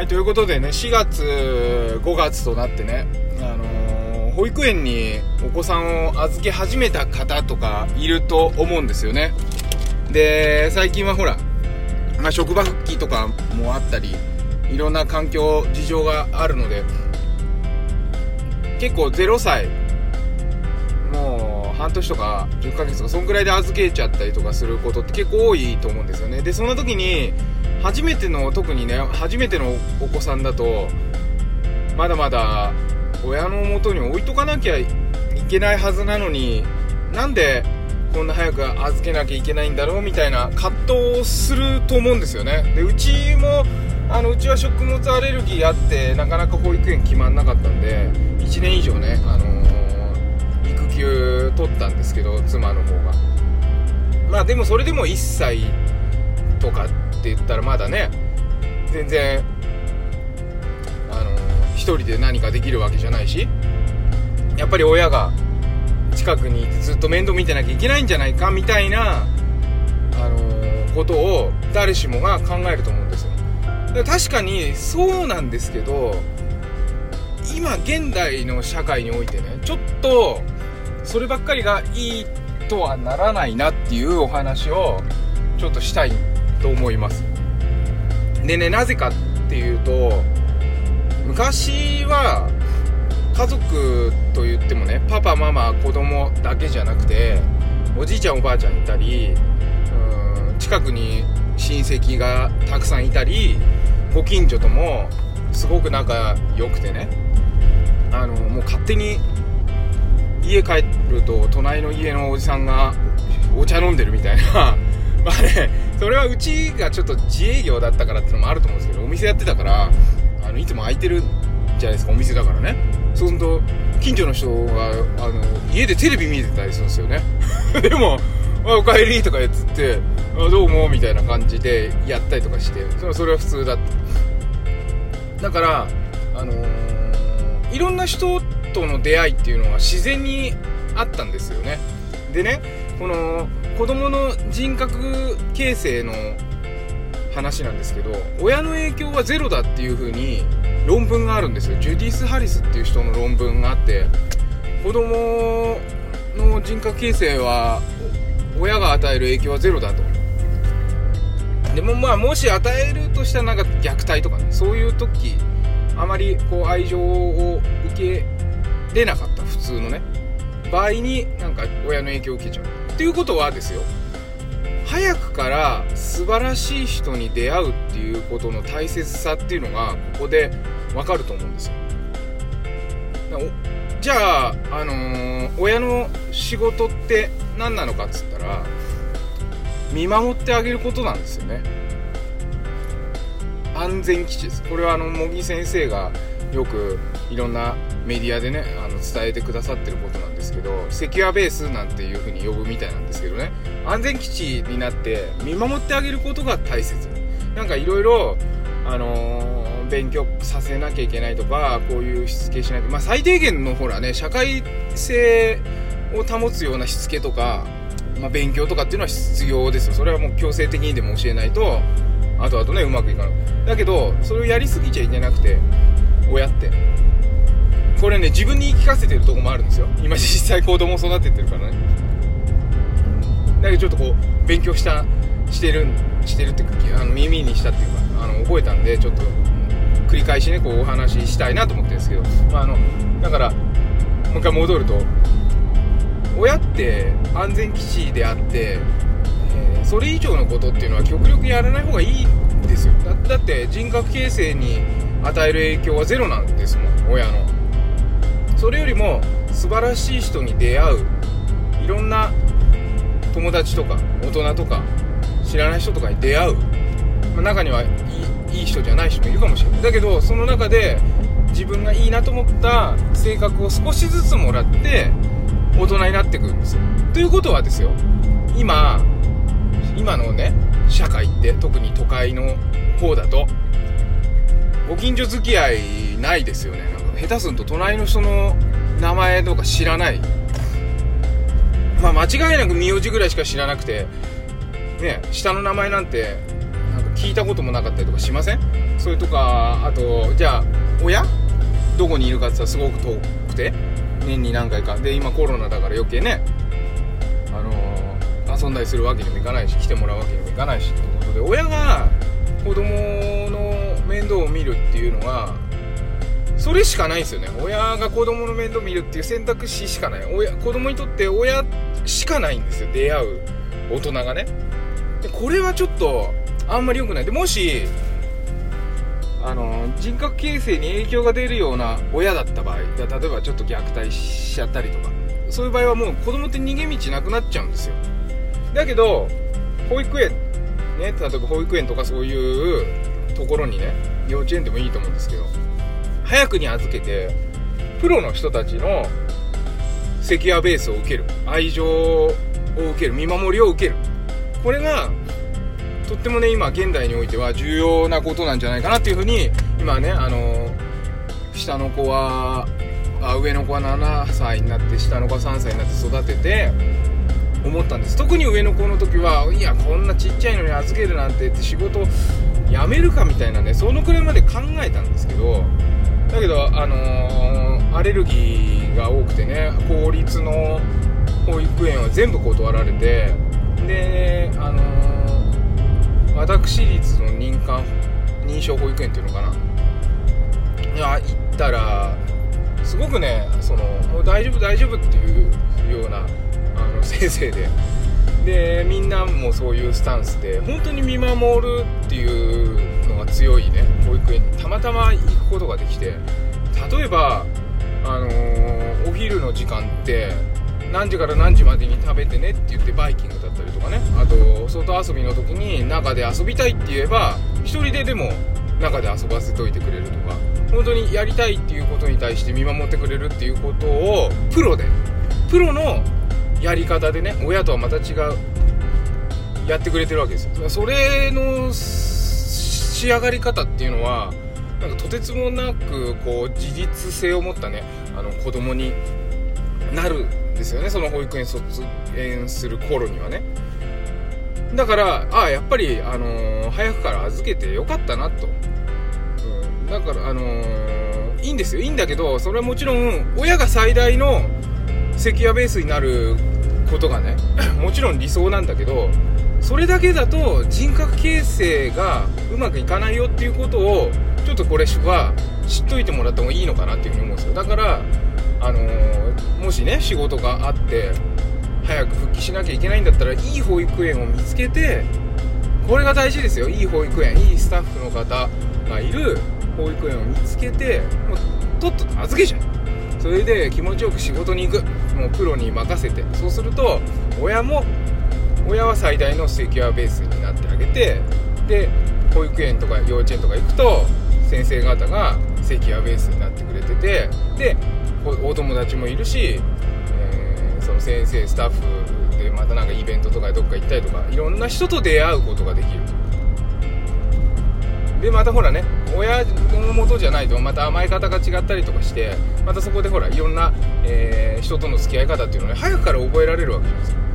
はい、ということでね、4月、5月となってね、あのー保育園にお子さんを預け始めた方とかいると思うんですよね。で、最近はほら、まあ、職場復帰とかもあったり、いろんな環境、事情があるので、結構0歳、もう半年とか10ヶ月とか、そんくらいで預けちゃったりとかすることって結構多いと思うんですよね。で、そんな時に、初めての、特にね、初めてのお子さんだと、まだまだ親の元に置いとかなきゃいけないはずなのに、なんでこんな早く預けなきゃいけないんだろうみたいな葛藤をすると思うんですよね。で、うちも、あの、うちは食物アレルギーあって、なかなか保育園決まんなかったんで、1年以上ね、あのー育休取ったんですけど、妻の方が。まあでもそれでも1歳とかって言ったらまだね、全然、あのー一人で何かできるわけじゃないし、やっぱり親が近くにいてずっと面倒見てなきゃいけないんじゃないかみたいな、あのことを誰しもが考えると思うんですよ。確かにそうなんですけど、今現代の社会においてね、ちょっとそればっかりがいいとはならないなっていうお話をちょっとしたいと思います。でね、なぜかっていうと、昔は家族と言ってもねパパママ子供だけじゃなくておじいちゃんおばあちゃんいたりうん近くに親戚がたくさんいたりご近所ともすごく仲良くてねあのもう勝手に家帰ると隣の家のおじさんがお茶飲んでるみたいな まあねそれはうちがちょっと自営業だったからってのもあると思うんですけどお店やってたからあのいつも空いてるじゃないですかお店だからね。そうすると近所の人があの家でテレビ見てたりするんですよね。でも「おかえり」とか言って「あどうも」みたいな感じでやったりとかしてそれは普通だった。だからあのーいろんな人との出会いっていうのが自然にあったんですよね。でねこの子供の人格形成の話なんですけど親の影響はゼロだっていう風に論文があるんですよ。ジュディス・ハリスっていう人の論文があって子供の人格形成は親が与える影響はゼロだと。でもまあもし与えるとしたらなんか虐待とかねそういう時あまりこう愛情を受けれなかった普通のね。場合になんか親の影響を受けちゃう。っていうことはですよ。早くから素晴らしい人に出会うっていうことの大切さっていうのがここでわかると思うんですよ。じゃあ、あのー親の仕事って何なのかっつったら見守ってあげることなんですよね。安全基地です。これはあの茂木先生がよくいろんなメディアでねあの伝えてくださってることですけどセキュアベースなんていう風に呼ぶみたいなんですけどね。安全基地になって見守ってあげることが大切。なんかいろいろあの勉強させなきゃいけないとかこういうしつけしないとまあ最低限のほらね社会性を保つようなしつけとか、まあ、勉強とかっていうのは必要ですよ。それはもう強制的にでも教えないと後々ねうまくいかない。だけどそれをやりすぎちゃいけなくて親って。これね自分に言い聞かせてるとこもあるんですよ。今実際子供育ててるからね。だけどちょっとこう勉強したしてるしてるっていうかあの耳にしたっていうかあの覚えたんでちょっと繰り返しねこうお話ししたいなと思ってるんですけど、まあ、あのだからもう一回戻ると親って安全基地であって、えーそれ以上のことっていうのは極力やらない方がいいんですよ。だって人格形成に与える影響はゼロなんですもん親の。素晴らしい人に出会う。いろんな友達とか大人とか知らない人とかに出会う、まあ中にはいい人じゃない人もいるかもしれない。だけどその中で自分がいいなと思った性格を少しずつもらって大人になってくるんですよ。ということはですよ今今のね社会って特に都会の方だとご近所付き合いないですよね。なんか下手すると隣の人の名前とか知らない。まあ間違いなく名字ぐらいしか知らなくてね下の名前なんてなんか聞いたこともなかったりとかしません？それとかあとじゃあ親？どこにいるかって言ったらすごく遠くて年に何回か。で今コロナだから余計ねあのー、遊んだりするわけにもいかないし来てもらうわけにもいかないしってことで親が子供の面倒を見るっていうのはそれしかないんですよね。親が子供の面倒見るっていう選択肢しかない。親子供にとって親しかないんですよ。出会う大人がね。でこれはちょっとあんまり良くない。でもしあの人格形成に影響が出るような親だった場合例えばちょっと虐待しちゃったりとか。そういう場合はもう子供って逃げ道なくなっちゃうんですよ。だけど保育園ね例えば保育園とかそういうところにね幼稚園でもいいと思うんですけど早くに預けてプロの人たちのセキュアベースを受ける。愛情を受ける。見守りを受ける。これがとってもね今現代においては重要なことなんじゃないかなっていうふうに今ねあの下の子はあ上の子は7歳になって下の子は3歳になって育てて思ったんです。特に上の子の時はいやこんなちっちゃいのに預けるなんてって仕事辞めるかみたいなねそのくらいまで考えたんですけどだけどあのー、アレルギーが多くてね公立の保育園は全部断られてであのー私立の認可認証保育園っていうのかないや行ったらすごくねそのもう大丈夫大丈夫っていうようなあの 先生ででみんなもそういうスタンスで本当に見守るっていうのが強いね。保育園にたまたま行くことができて例えばあのー、お昼の時間って何時から何時までに食べてねって言ってバイキングだったりとかね。あと外遊びの時に中で遊びたいって言えば1人ででも中で遊ばせといてくれるとか。本当にやりたいっていうことに対して見守ってくれるっていうことをプロでプロのやり方でね親とはまた違うやってくれてるわけですよ。それの仕上がり方っていうのはなんかとてつもなくこう自立性を持ったねあの子供になるんですよね。その保育園卒園する頃にはね。だからああやっぱり、あのー、早くから預けてよかったなと、うん、だからあのー、いいんですよ。いいんだけどそれはもちろん親が最大のセキュアベースになることがね もちろん理想なんだけどそれだけだと人格形成がうまくいかないよっていうことをちょっとこれは知っといてもらった方がいいのかなっていうふうに思うんですよ。だからあのー、もしね仕事があって早く復帰しなきゃいけないんだったらいい保育園を見つけてこれが大事ですよ。いい保育園いいスタッフの方がいる保育園を見つけてもうとっとと預けちゃう。それで気持ちよく仕事に行く。もうプロに任せて。そうすると親も親は最大のセキュアベースになってあげてで保育園とか幼稚園とか行くと先生方がセキュアベースになってくれててでお友達もいるし、えー、その先生スタッフでまたなんかイベントとかどっか行ったりとかいろんな人と出会うことができる。でまたほらね親の元じゃないとまた甘え方が違ったりとかしてまたそこでほらいろんな、えー、人との付き合い方っていうのをね早くから覚えられるわけですよ。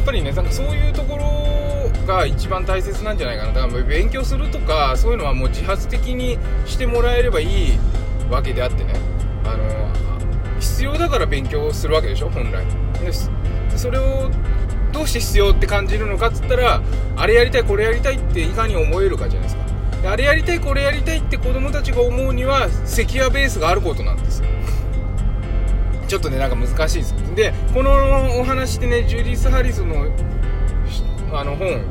っぱりねなんかそういうところが一番大切なんじゃないかな。だから勉強するとかそういうのはもう自発的にしてもらえればいいわけであってね。あの必要だから勉強するわけでしょ本来。でそれをどうして必要って感じるのかっつったらあれやりたいこれやりたいっていかに思えるかじゃないですか。であれやりたいこれやりたいって子供たちが思うにはセキュアベースがあることなんですよ。ちょっとねなんか難しいですでこのお話でねジュディス・ハリスのあの本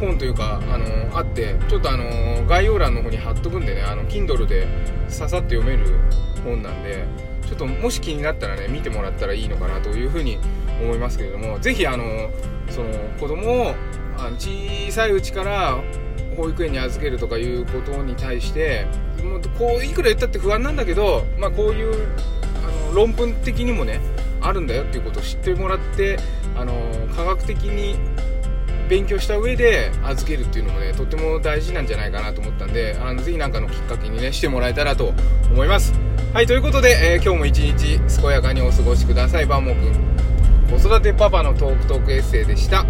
本というかあのあってちょっとあの概要欄の方に貼っとくんでねあの Kindle でささっと読める本なんでちょっともし気になったらね見てもらったらいいのかなというふうに思いますけれども是非あのその子供をあの小さいうちから保育園に預けるとかいうことに対してもうこういくら言ったって不安なんだけど、まあ、こういう論文的にもねあるんだよっていうことを知ってもらってあの科学的に勉強した上で預けるっていうのもねとっても大事なんじゃないかなと思ったんであのぜひ何かのきっかけにねしてもらえたらと思います。はいということで、えー、今日も一日健やかにお過ごしください。バンモくん子育てパパのトークトークエッセイでした。